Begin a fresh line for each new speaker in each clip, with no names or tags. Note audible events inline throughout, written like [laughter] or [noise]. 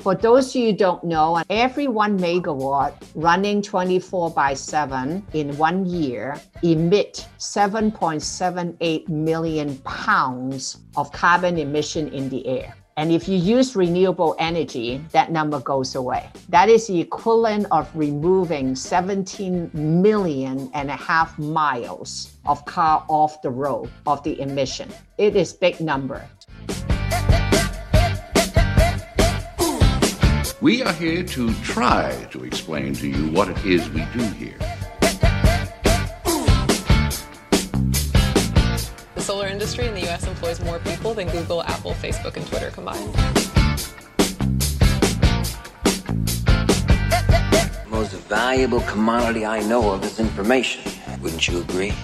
For those of you who don't know, every one megawatt running 24 by 7 in one year emit 7.78 million pounds of carbon emission in the air. And if you use renewable energy, that number goes away. That is the equivalent of removing 17 million and a half miles of car off the road of the emission. It is big number.
We are here to try to explain to you what it is we do here.
The solar industry in the US employs more people than Google, Apple, Facebook, and Twitter combined.
The most valuable commodity I know of is information. Wouldn't you agree?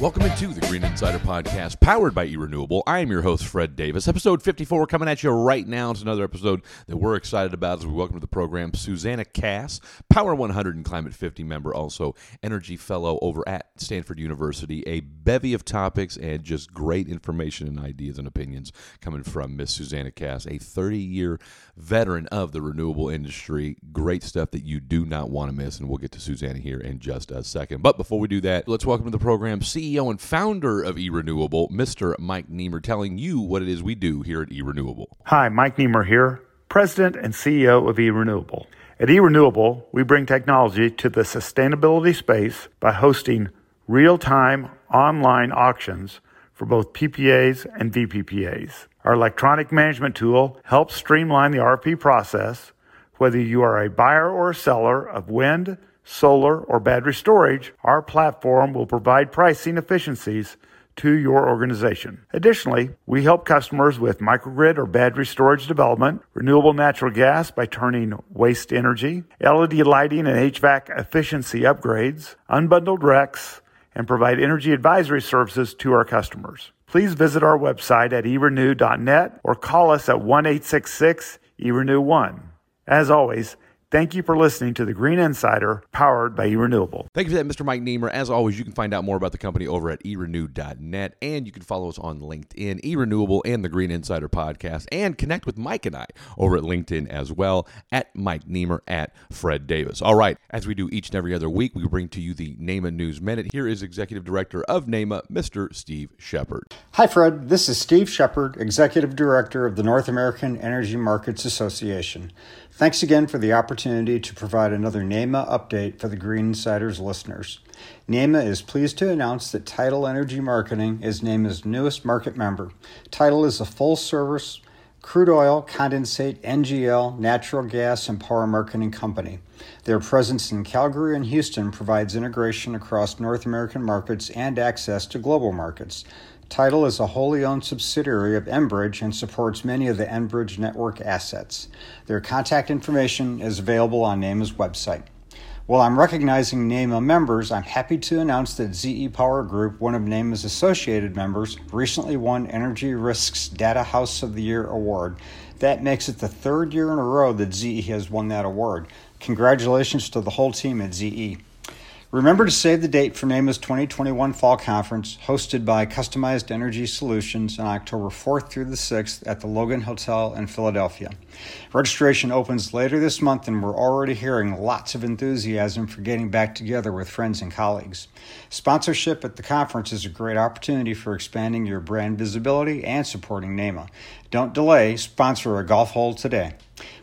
Welcome into the Green Insider Podcast, powered by eRenewable. I am your host, Fred Davis. Episode 54 coming at you right now. It's another episode that we're excited about as we welcome to the program Susanna Kass, Power 100 and Climate 50 member, also Energy Fellow over at Stanford University. A bevy of topics and just great information and ideas and opinions coming from Miss Susanna Kass, a 30 year veteran of the renewable industry. Great stuff that you do not want to miss, and we'll get to Susanna here in just a second. But before we do that, let's welcome to the program CEO CEO and founder of eRenewable, Mr. Mike Niemer, telling you what it is we do here at eRenewable.
Hi, Mike Niemer here, President and CEO of eRenewable. At eRenewable, we bring technology to the sustainability space by hosting real time online auctions for both PPAs and VPPAs. Our electronic management tool helps streamline the RFP process, whether you are a buyer or a seller of wind solar, or battery storage, our platform will provide pricing efficiencies to your organization. Additionally, we help customers with microgrid or battery storage development, renewable natural gas by turning waste energy, LED lighting and HVAC efficiency upgrades, unbundled RECs, and provide energy advisory services to our customers. Please visit our website at erenew.net or call us at 1 866 eRenew1. As always, Thank you for listening to the Green Insider, powered by eRenewable.
Thank you for that, Mr. Mike Niemer. As always, you can find out more about the company over at erenew.net, and you can follow us on LinkedIn, eRenewable, and the Green Insider podcast, and connect with Mike and I over at LinkedIn as well, at Mike Niemer, at Fred Davis. All right, as we do each and every other week, we bring to you the NAEMA News Minute. Here is Executive Director of NAEMA, Mr. Steve Shepard.
Hi, Fred. This is Steve Shepard, Executive Director of the North American Energy Markets Association. Thanks again for the opportunity to provide another NAEMA update for the Green Insiders listeners. NAEMA is pleased to announce that Tidal Energy Marketing is NAEMA's newest market member. Tidal is a full service crude oil, condensate, NGL, natural gas, and power marketing company. Their presence in Calgary and Houston provides integration across North American markets and access to global markets. Tidal is a wholly owned subsidiary of Enbridge and supports many of the Enbridge network assets. Their contact information is available on NAEMA's website. While I'm recognizing NAEMA members, I'm happy to announce that ZE Power Group, one of NAEMA's associated members, recently won Energy Risk's Data House of the Year award. That makes it the third year in a row that ZE has won that award. Congratulations to the whole team at ZE. Remember to save the date for NAEMA's 2021 Fall Conference, hosted by Customized Energy Solutions on October 4th through the 6th at the Logan Hotel in Philadelphia. Registration opens later this month, and we're already hearing lots of enthusiasm for getting back together with friends and colleagues. Sponsorship at the conference is a great opportunity for expanding your brand visibility and supporting NAEMA. Don't delay, sponsor a golf hole today.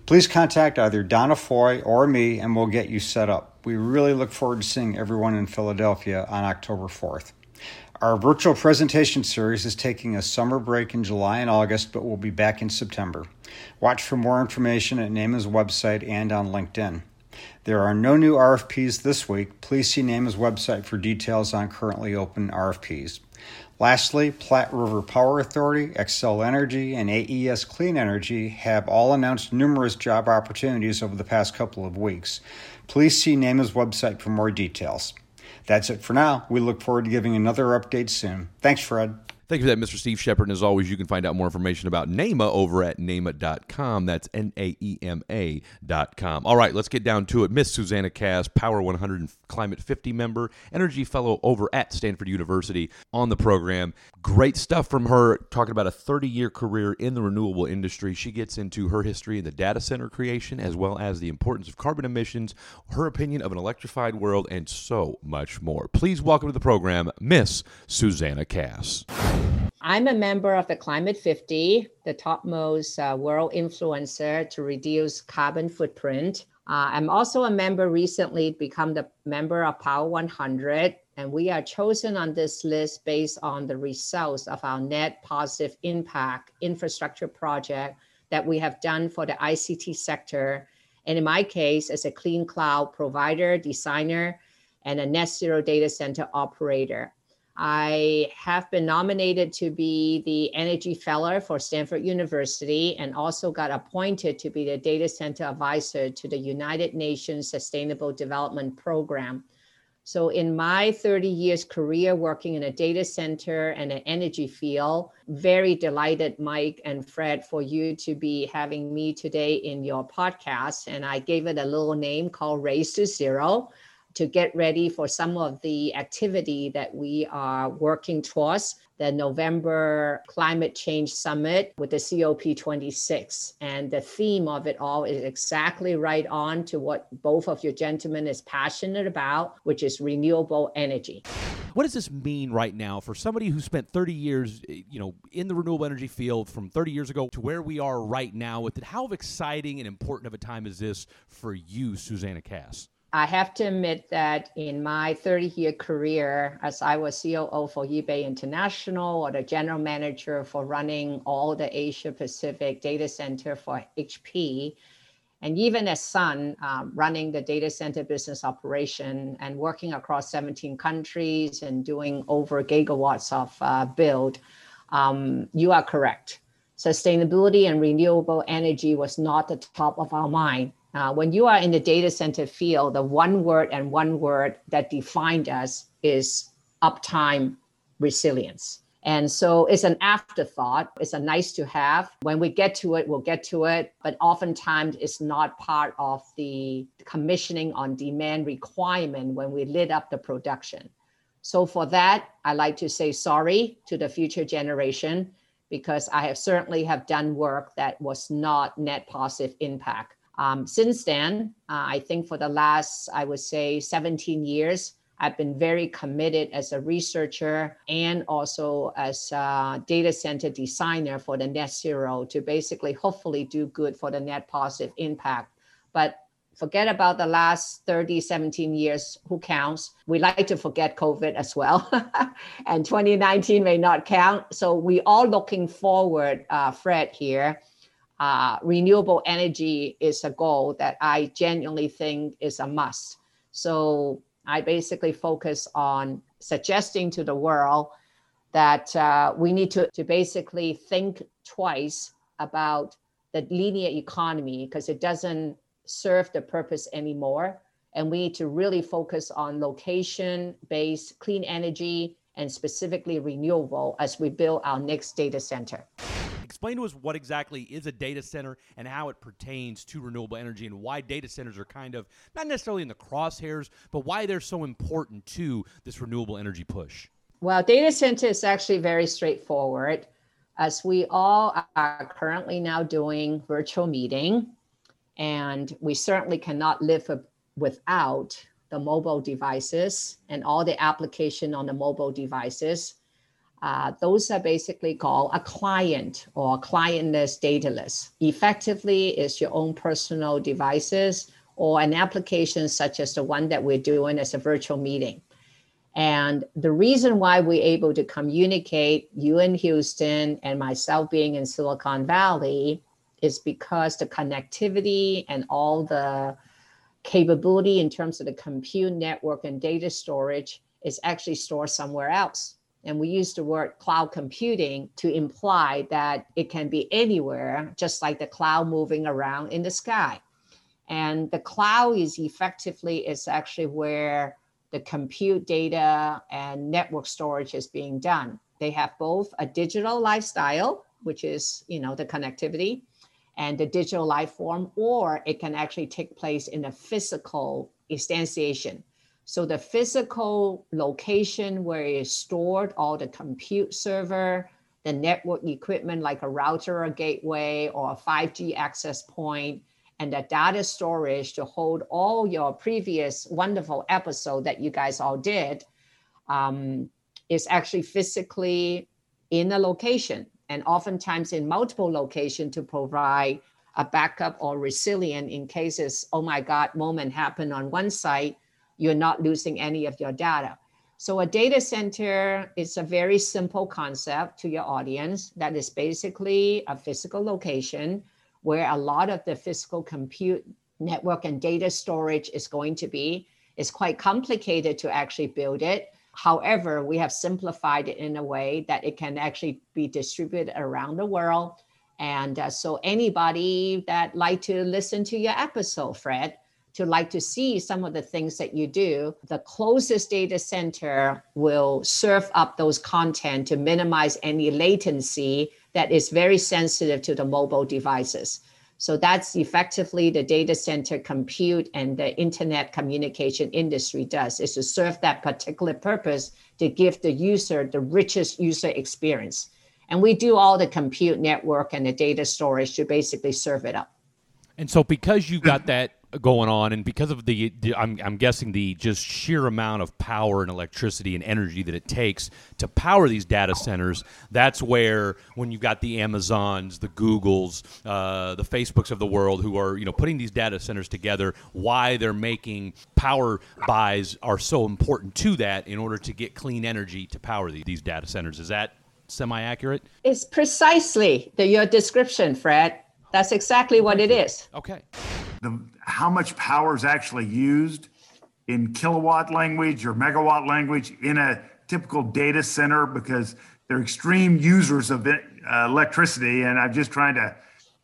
Please contact either Donna Foy or me, and we'll get you set up. We really look forward to seeing everyone in Philadelphia on October 4th. Our virtual presentation series is taking a summer break in July and August, but we'll be back in September. Watch for more information at NAEMA's website and on LinkedIn. There are no new RFPs this week. Please see NAEMA's website for details on currently open RFPs. Lastly, Platte River Power Authority, Xcel Energy, and AES Clean Energy have all announced numerous job opportunities over the past couple of weeks. Please see NAEMA's website for more details. That's it for now. We look forward to giving another update soon. Thanks, Fred.
Thank you for that, Mr. Steve Shepard. And as always, you can find out more information about NAEMA over at NAEMA.com. That's N A E M A.com. All right, let's get down to it. Miss Susanna Kass, Power 100 and Climate 50 member, Energy Fellow over at Stanford University on the program. Great stuff from her, talking about a 30 year career in the renewable industry. She gets into her history in the data center creation, as well as the importance of carbon emissions, her opinion of an electrified world, and so much more. Please welcome to the program, Miss Susanna Kass.
I'm a member of the Climate 50, the topmost uh, world influencer to reduce carbon footprint. Uh, I'm also a member recently become the member of Power 100, and we are chosen on this list based on the results of our net positive impact infrastructure project that we have done for the ICT sector. And in my case, as a clean cloud provider, designer, and a net zero data center operator. I have been nominated to be the Energy Fellow for Stanford University and also got appointed to be the Data Center Advisor to the United Nations Sustainable Development Program. So, in my 30 years career working in a data center and an energy field, very delighted, Mike and Fred, for you to be having me today in your podcast. And I gave it a little name called Race to Zero to get ready for some of the activity that we are working towards the November Climate Change Summit with the COP26. And the theme of it all is exactly right on to what both of your gentlemen is passionate about, which is renewable energy.
What does this mean right now for somebody who spent 30 years, eh, you know, in the renewable energy field from 30 years ago to where we are right now with it? How exciting and important of a time is this for you, Susanna Kass?
I have to admit that in my 30 year career, as I was COO for eBay International or the general manager for running all the Asia Pacific data center for HP, and even as Sun, um, running the data center business operation and working across 17 countries and doing over gigawatts of uh, build, um, you are correct. Sustainability and renewable energy was not the top of our mind uh, when you are in the data center field, the one word and one word that defined us is uptime resilience. And so it's an afterthought. It's a nice to have. When we get to it, we'll get to it. But oftentimes it's not part of the commissioning on demand requirement when we lit up the production. So for that, I like to say sorry to the future generation because I have certainly have done work that was not net positive impact um, since then, uh, I think for the last, I would say, 17 years, I've been very committed as a researcher and also as a data center designer for the net zero to basically hopefully do good for the net positive impact. But forget about the last 30, 17 years, who counts? We like to forget COVID as well. [laughs] and 2019 may not count. So we are looking forward, uh, Fred, here uh, renewable energy is a goal that I genuinely think is a must. So I basically focus on suggesting to the world that uh, we need to, to basically think twice about the linear economy because it doesn't serve the purpose anymore. And we need to really focus on location based clean energy and specifically renewable as we build our next data center.
Explain to us what exactly is a data center and how it pertains to renewable energy and why data centers are kind of not necessarily in the crosshairs, but why they're so important to this renewable energy push.
Well, data center is actually very straightforward. As we all are currently now doing virtual meeting, and we certainly cannot live without the mobile devices and all the application on the mobile devices uh, those are basically called a client or clientless dataless. Effectively, it's your own personal devices or an application such as the one that we're doing as a virtual meeting. And the reason why we're able to communicate, you in Houston and myself being in Silicon Valley, is because the connectivity and all the capability in terms of the compute network and data storage is actually stored somewhere else and we use the word cloud computing to imply that it can be anywhere, just like the cloud moving around in the sky. And the cloud is effectively is actually where the compute data and network storage is being done. They have both a digital lifestyle, which is, you know, the connectivity and the digital life form, or it can actually take place in a physical instantiation. So the physical location where it is stored, all the compute server, the network equipment like a router or gateway or a 5G access point, and the data storage to hold all your previous wonderful episode that you guys all did um, is actually physically in a location. And oftentimes in multiple locations to provide a backup or resilient in cases, oh my God, moment happened on one site, you're not losing any of your data. So a data center is a very simple concept to your audience that is basically a physical location where a lot of the physical compute network and data storage is going to be. It's quite complicated to actually build it. However, we have simplified it in a way that it can actually be distributed around the world. And uh, so anybody that like to listen to your episode, Fred, to like to see some of the things that you do, the closest data center will serve up those content to minimize any latency that is very sensitive to the mobile devices. So that's effectively the data center compute and the internet communication industry does is to serve that particular purpose to give the user the richest user experience. And we do all the compute network and the data storage to basically serve it up.
And so because you've got [clears throat] that going on, and because of the, the, I'm, I'm guessing the just sheer amount of power and electricity and energy that it takes to power these data centers, that's where when you've got the Amazons, the Googles, uh, the Facebooks of the world who are you know putting these data centers together, why they're making power buys are so important to that in order to get clean energy to power the, these data centers. Is that semi accurate?
It's precisely the, your description, Fred. That's exactly what it is.
Okay.
The, how much power is actually used in kilowatt language or megawatt language in a typical data center because they're extreme users of it, uh, electricity. And I'm just trying to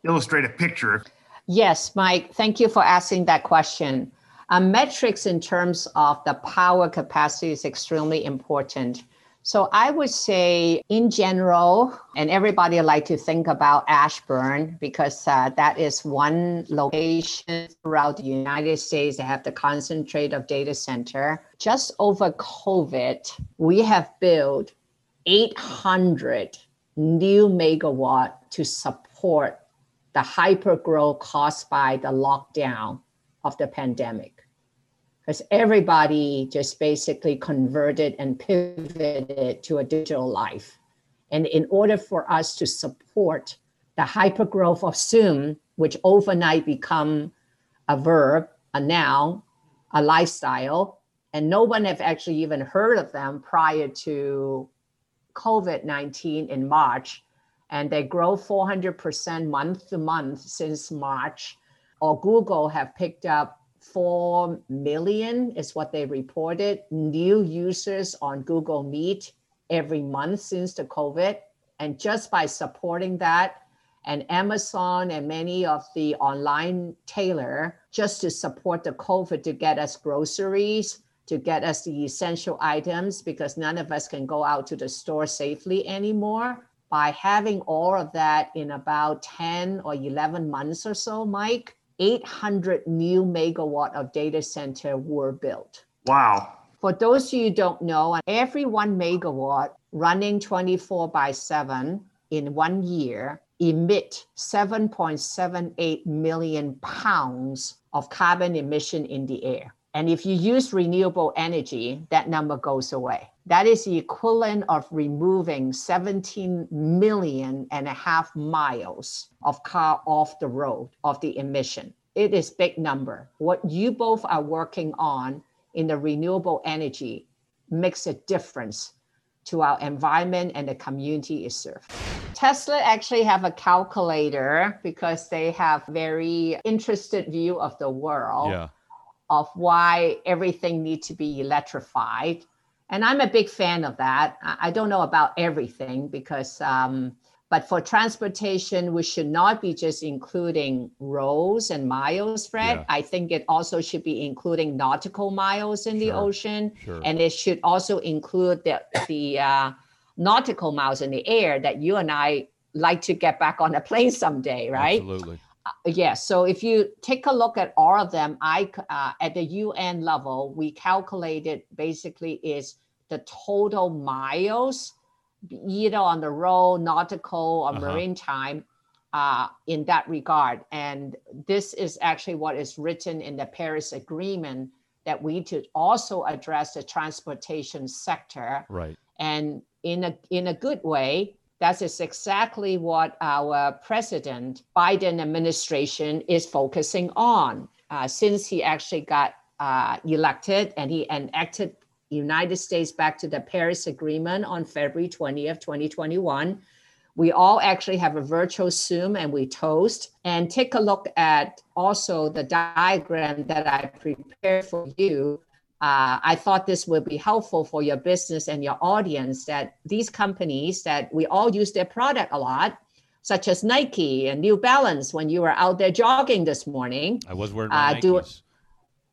illustrate a picture.
Yes, Mike, thank you for asking that question. Um, metrics in terms of the power capacity is extremely important. So I would say, in general, and everybody like to think about Ashburn because uh, that is one location throughout the United States that have the concentrate of data center. Just over COVID, we have built 800 new megawatt to support the hyper growth caused by the lockdown of the pandemic because everybody just basically converted and pivoted to a digital life. And in order for us to support the hypergrowth of Zoom, which overnight become a verb, a noun, a lifestyle, and no one have actually even heard of them prior to COVID-19 in March, and they grow 400% month to month since March, or Google have picked up 4 million is what they reported new users on Google Meet every month since the COVID. And just by supporting that, and Amazon and many of the online tailor just to support the COVID to get us groceries, to get us the essential items, because none of us can go out to the store safely anymore. By having all of that in about 10 or 11 months or so, Mike, 800 new megawatt of data center were built.
Wow.
For those of you who don't know, every one megawatt running 24 by 7 in one year emit 7.78 million pounds of carbon emission in the air. And if you use renewable energy, that number goes away. That is the equivalent of removing 17 million and a half miles of car off the road of the emission. It is big number. What you both are working on in the renewable energy makes a difference to our environment and the community it serves. Tesla actually have a calculator because they have very interested view of the world
Yeah.
Of why everything needs to be electrified. And I'm a big fan of that. I don't know about everything because, um, but for transportation, we should not be just including roads and miles, Fred.
Yeah.
I think it also should be including nautical miles in the ocean.
sure.
And it should also include the, the uh, nautical miles in the air that you and I like to get back on a plane someday, right?
Absolutely.
Uh, yes. So if you take a look at all of them, I uh, at the UN level, we calculated basically is the total miles, either on the road, nautical, or
Uh-huh.
marine time, uh, in that regard. And this is actually what is written in the Paris Agreement that we to also address the transportation sector
Right.
and in a in a good way that is exactly what our president biden administration is focusing on uh, since he actually got uh, elected and he enacted united states back to the paris agreement on february 20th 2021 we all actually have a virtual zoom and we toast. And take a look at also the diagram that i prepared for you uh, I thought this would be helpful for your business and your audience that these companies that we all use their product a lot, such as Nike and New Balance, when you were out there jogging this morning,
I was wearing my
Uh, do-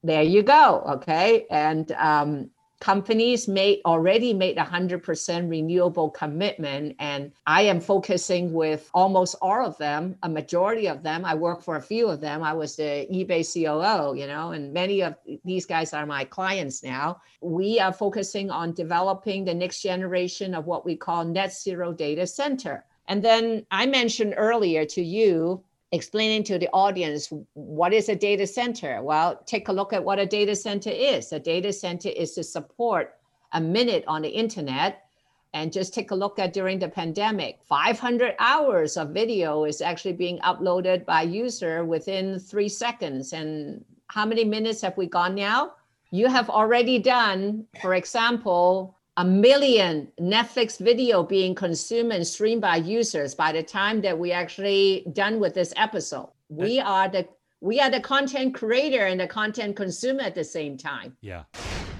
there you go. Okay. And um, companies made already made a 100% renewable commitment. And I am focusing with almost all of them, a majority of them. I work for a few of them. I was the eBay COO, you know, and many of these guys are my clients now. We are focusing on developing the next generation of what we call net zero data center. And then I mentioned earlier to you explaining to the audience what is a data center. Well, take a look at what a data center is. A data center is to support a minute on the internet. And just take a look at during the pandemic, 500 hours of video is actually being uploaded by user within three seconds. And how many minutes have we gone now? You have already done, for example, a million Netflix video being consumed and streamed by users by the time that we actually done with this episode. We are the we are the content creator and the content consumer at the same time.
Yeah.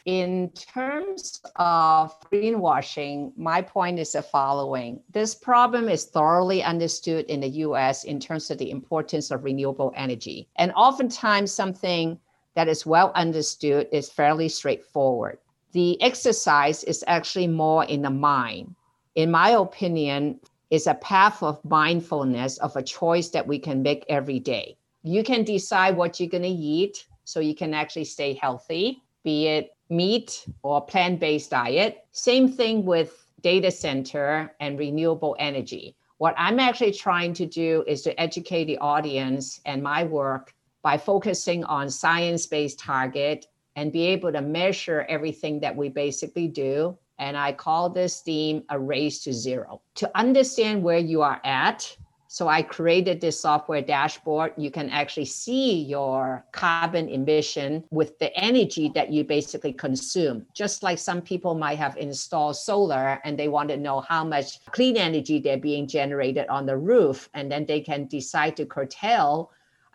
In terms of greenwashing, my point is the following. This problem is thoroughly understood in the US in terms of the importance of renewable energy. And oftentimes, something that is well understood is fairly straightforward. The exercise is actually more in the mind. In my opinion, is a path of mindfulness of a choice that we can make every day. You can decide what you're going to eat so you can actually stay healthy, be it meat or plant-based diet. Same thing with data center and renewable energy. What I'm actually trying to do is to educate the audience and my work by focusing on science-based target and be able to measure everything that we basically do. And I call this theme a race to zero. To understand where you are at, so I created this software dashboard. You can actually see your carbon emission with the energy that you basically consume. Just like some people might have installed solar and they want to know how much clean energy they're being generated on the roof. And then they can decide to curtail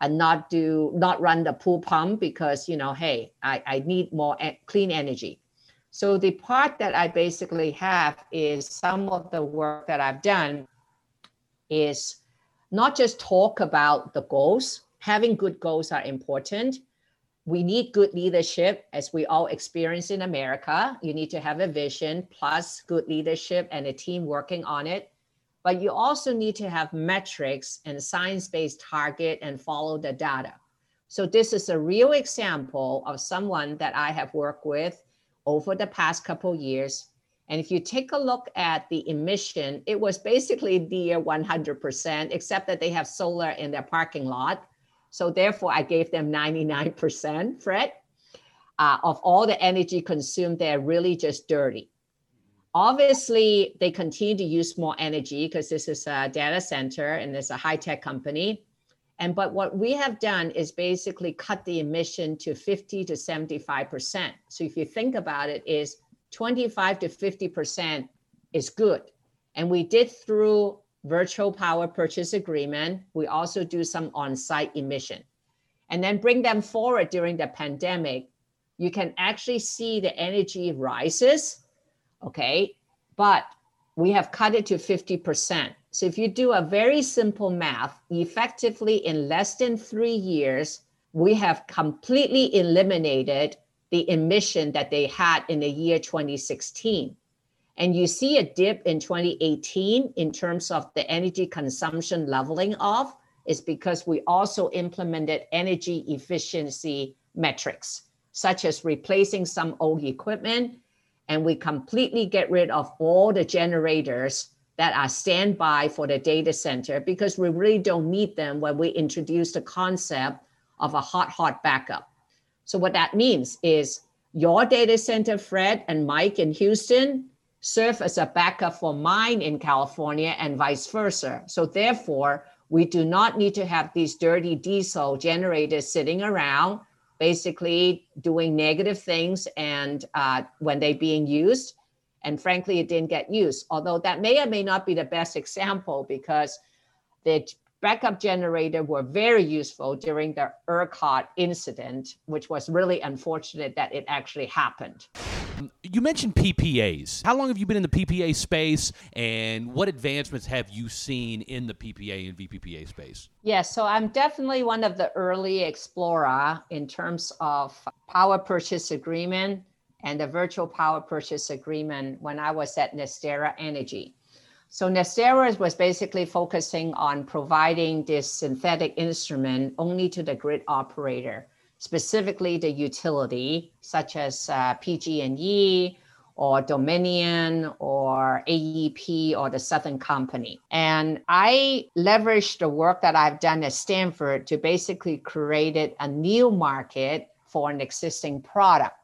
and not do not run the pool pump because you know hey i, I need more e- clean energy. So the part that i basically have is some of the work that i've done is not just talk about the goals. Having good goals are important. We need good leadership as we all experience in america. You need to have a vision plus good leadership and a team working on it but you also need to have metrics and science-based target and follow the data. So this is a real example of someone that I have worked with over the past couple years. And if you take a look at the emission, it was basically near 100%, except that they have solar in their parking lot. So therefore, I gave them 99%, Fred, uh, of all the energy consumed. They're really just dirty. Obviously, they continue to use more energy because this is a data center and it's a high tech company. And but what we have done is basically cut the emission to 50 to 75%. So if you think about it, is 25 to 50% is good. And we did through virtual power purchase agreement. We also do some on-site emission. And then bring them forward during the pandemic. You can actually see the energy rises okay? But we have cut it to 50%. So if you do a very simple math, effectively in less than three years, we have completely eliminated the emission that they had in the year 2016. And you see a dip in 2018 in terms of the energy consumption leveling off is because we also implemented energy efficiency metrics, such as replacing some old equipment. And we completely get rid of all the generators that are standby for the data center because we really don't need them when we introduce the concept of a hot, hot backup. So, what that means is your data center, Fred and Mike in Houston, serve as a backup for mine in California and vice versa. So, therefore, we do not need to have these dirty diesel generators sitting around, basically doing negative things and uh, when they're being used. And frankly, it didn't get used. Although that may or may not be the best example because the backup generator were very useful during the ERCOT incident, which was really unfortunate that it actually happened.
You mentioned PPAs. How long have you been in the PPA space, and what advancements have you seen in the PPA and VPPA space?
Yes, yeah, so I'm definitely one of the early explorer in terms of power purchase agreement and the virtual power purchase agreement when I was at NextEra Energy. So NextEra was basically focusing on providing this synthetic instrument only to the grid operator specifically the utility, such as uh, PG&E or Dominion or AEP or the Southern Company. And I leveraged the work that I've done at Stanford to basically create a new market for an existing product.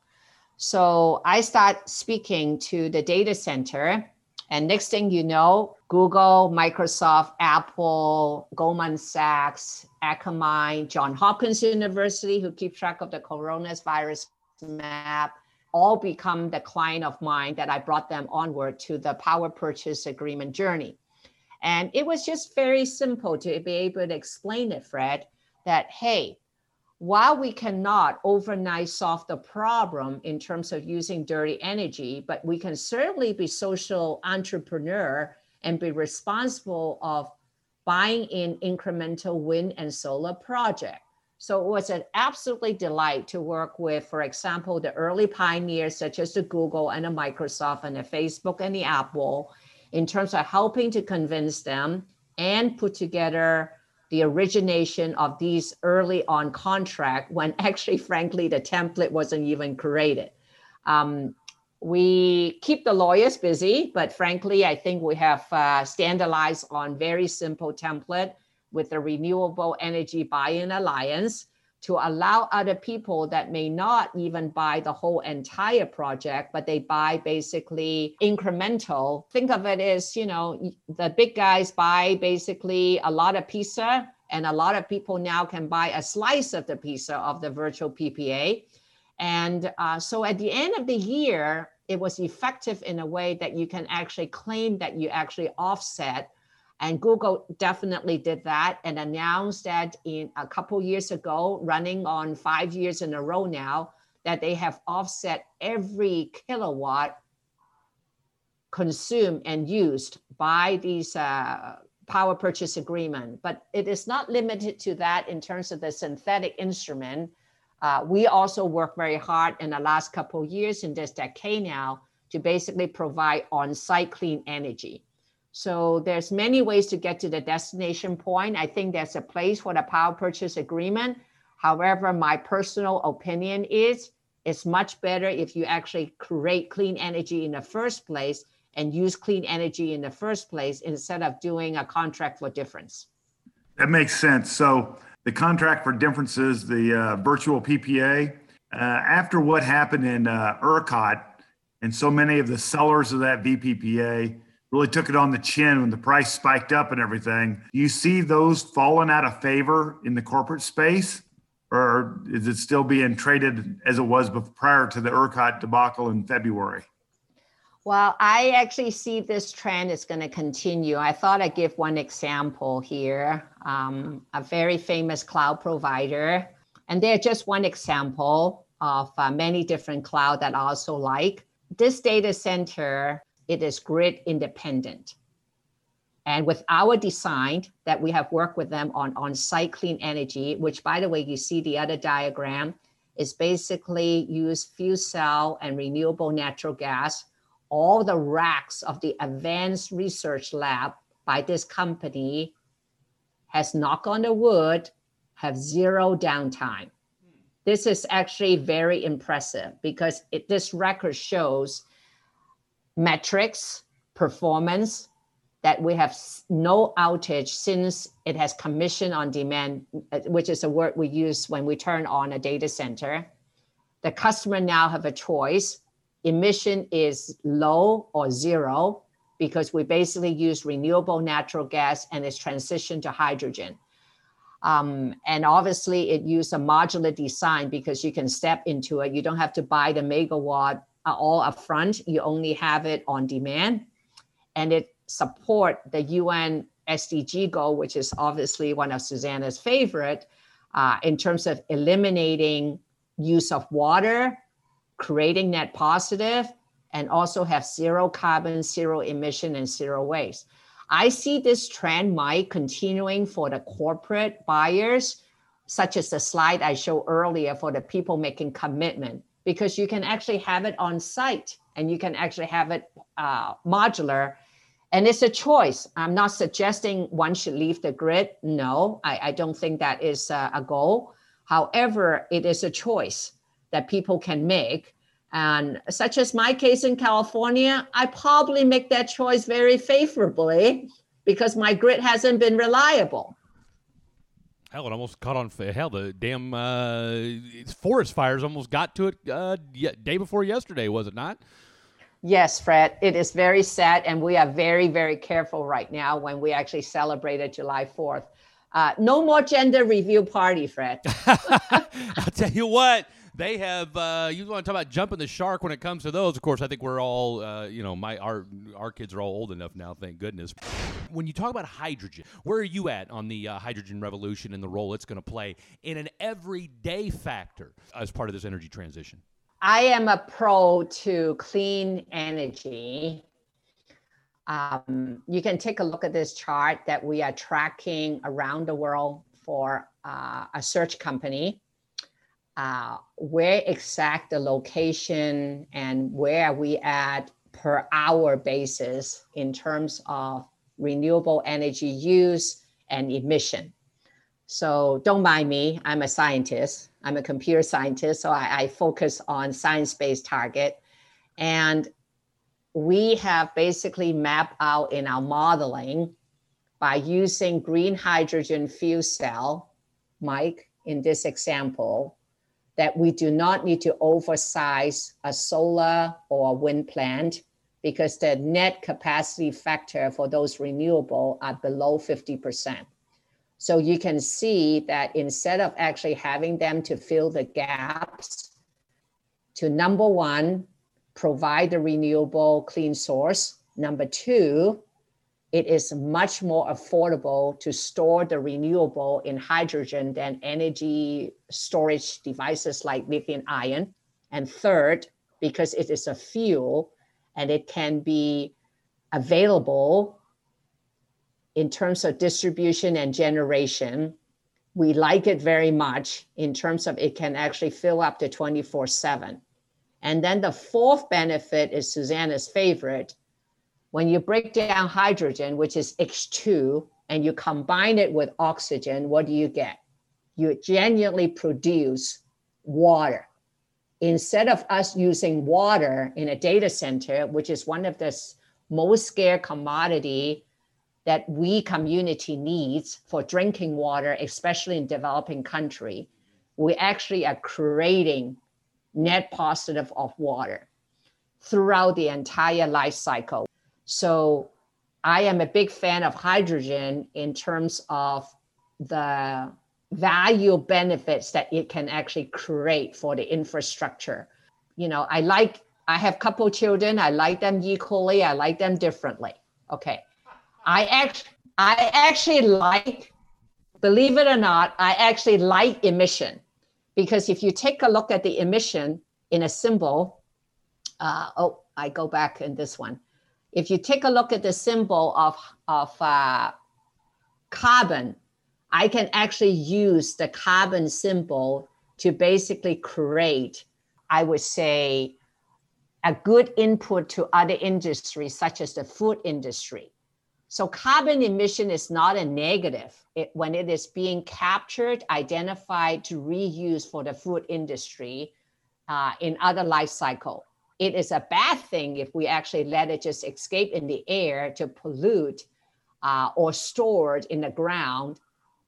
So I start speaking to the data center and next thing you know, Google, Microsoft, Apple, Goldman Sachs, Akamai, John Hopkins University, who keep track of the coronavirus map, all become the client of mine that I brought them onward to the power purchase agreement journey. And it was just very simple to be able to explain it, Fred, that, hey, while we cannot overnight solve the problem in terms of using dirty energy, but we can certainly be social entrepreneur and be responsible of buying in incremental wind and solar project. So it was an absolutely delight to work with, for example, the early pioneers such as the Google and the Microsoft and the Facebook and the Apple in terms of helping to convince them and put together the origination of these early on contract when [laughs] actually, frankly, the template wasn't even created. Um, we keep the lawyers busy, but frankly, I think we have uh, standardized on very simple template with the Renewable Energy Buyers Alliance to allow other people that may not even buy the whole entire project, but they buy basically incremental. Think of it as, you know, the big guys buy basically a lot of pizza, and a lot of people now can buy a slice of the pizza of the virtual PPA. And uh, so at the end of the year, it was effective in a way that you can actually claim that you actually offset and Google definitely did that and announced that in a couple years ago, running on five years in a row now, that they have offset every kilowatt consumed and used by these uh, power purchase agreement. But it is not limited to that in terms of the synthetic instrument. Uh, we also work very hard in the last couple years in this decade now to basically provide on-site clean energy. So there's many ways to get to the destination point. I think there's a place for the power purchase agreement. However, my personal opinion is it's much better if you actually create clean energy in the first place and use clean energy in the first place instead of doing a contract for difference.
That makes sense. So the contract for differences, the uh, virtual PPA, uh, after what happened in uh, ERCOT and so many of the sellers of that VPPA really took it on the chin when the price spiked up and everything. Do you see those falling out of favor in the corporate space? Or is it still being traded as it was prior to the ERCOT debacle in February?
Well, I actually see this trend is going to continue. I thought I'd give one example here. Um, a very famous cloud provider, and they're just one example of uh, many different cloud that I also like. This data center it is grid independent. And with our design that we have worked with them on on-site clean energy, which by the way, you see the other diagram, is basically use fuel cell and renewable natural gas all the racks of the advanced research lab by this company has knock on the wood have zero downtime. This is actually very impressive because it, this record shows metrics performance that we have no outage since it has commission on demand uh, which is a word we use when we turn on a data center. The customer now have a choice. Emission is low or zero because we basically use renewable natural gas and it's transitioned to hydrogen. Um, and obviously, it used a modular design because you can step into it. You don't have to buy the megawatt uh, all upfront. You only have it on demand, and it support the UN SDG goal, which is obviously one of Susanna's favorite, uh, in terms of eliminating use of water creating net positive, and also have zero carbon, zero emission, and zero waste. I see this trend might continuing for the corporate buyers, such as the slide I showed earlier for the people making commitment, because you can actually have it on site and you can actually have it uh, modular. And it's a choice. I'm not suggesting one should leave the grid. No, I, I don't think that is a, a goal. However, it is a choice that people can make. And such as my case in California, I probably make that choice very favorably because my grid hasn't been reliable.
Hell, it almost caught on hell. The damn uh, forest fires almost got to it uh, day before yesterday, was it not?
Yes, Fred. It is very sad, and we are very, very careful right now when we actually celebrated July Fourth. Uh, no more gender review party, Fred. [laughs]
I'll tell you what they have. Uh, you want to talk about jumping the shark when it comes to those? Of course, I think we're all, uh, you know, my our our kids are all old enough now. Thank goodness. When you talk about hydrogen, where are you at on the uh, hydrogen revolution and the role it's going to play in an everyday factor as part of this energy transition?
I am a pro to clean energy. Um, you can take a look at this chart that we are tracking around the world for uh, a search company uh, where exact the location and where we at per hour basis in terms of renewable energy use and emission. So don't mind me, I'm a scientist. I'm a computer scientist, so I, I focus on science-based target. And we have basically mapped out in our modeling by using green hydrogen fuel cell, Mike, in this example, that we do not need to oversize a solar or a wind plant because the net capacity factor for those renewable are below 50%. So you can see that instead of actually having them to fill the gaps, to number one, provide the renewable clean source. Number two, it is much more affordable to store the renewable in hydrogen than energy storage devices like lithium ion. And third, because it is a fuel and it can be available in terms of distribution and generation, we like it very much in terms of it can actually fill up to 24 7. And then the fourth benefit is Susanna's favorite when you break down hydrogen, which is H2, and you combine it with oxygen, what do you get? You genuinely produce water. Instead of us using water in a data center, which is one of the most scarce commodity that we community needs for drinking water, especially in developing country, we actually are creating net positive of water throughout the entire life cycle. So I am a big fan of hydrogen in terms of the value benefits that it can actually create for the infrastructure. You know, I like I have couple children, I like them equally, I like them differently. Okay. I act I actually like believe it or not, I actually like emission because if you take a look at the emission in a symbol, uh, oh, I go back in this one if you take a look at the symbol of, of uh, carbon, I can actually use the carbon symbol to basically create, I would say, a good input to other industries, such as the food industry. So carbon emission is not a negative it, when it is being captured, identified to reuse for the food industry uh, in other life cycle. It is a bad thing if we actually let it just escape in the air to pollute uh, or stored in the ground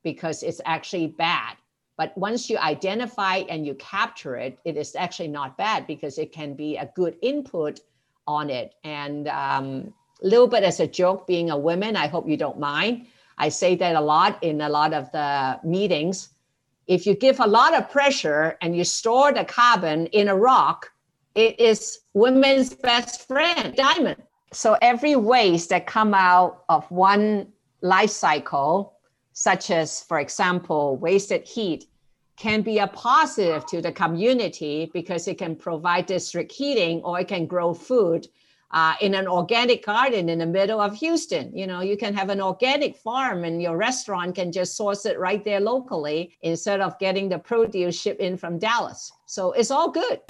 because it's actually bad. But once you identify and you capture it, it is actually not bad because it can be a good input on it. And um, a little bit as a joke, being a woman, I hope you don't mind. I say that a lot in a lot of the meetings. If you give a lot of pressure and you store the carbon in a rock, it is women's best friend, diamond. So every waste that come out of one life cycle, such as, for example, wasted heat, can be a positive to the community because it can provide district heating or it can grow food uh, in an organic garden in the middle of Houston. You know, you can have an organic farm and your restaurant can just source it right there locally instead of getting the produce shipped in from Dallas. So it's all good.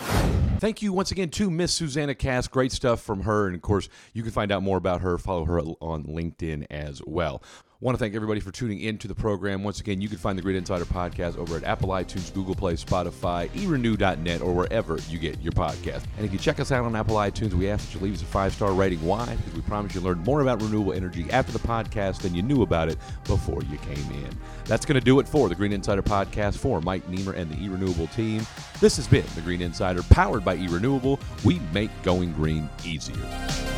Thank you once again to Miss Susanna Kass. Great stuff from her. And of course, you can find out more about her. Follow her on LinkedIn as well want to thank everybody for tuning in to the program. Once again, you can find the Green Insider podcast over at Apple, iTunes, Google Play, Spotify, erenew.net, or wherever you get your podcast. And if you check us out on Apple iTunes, we ask that you leave us a five star rating. Why? Because we promise you learn more about renewable energy after the podcast than you knew about it before you came in. That's going to do it for the Green Insider podcast for Mike Niemer and the eRenewable team. This has been the Green Insider powered by eRenewable. We make going green easier.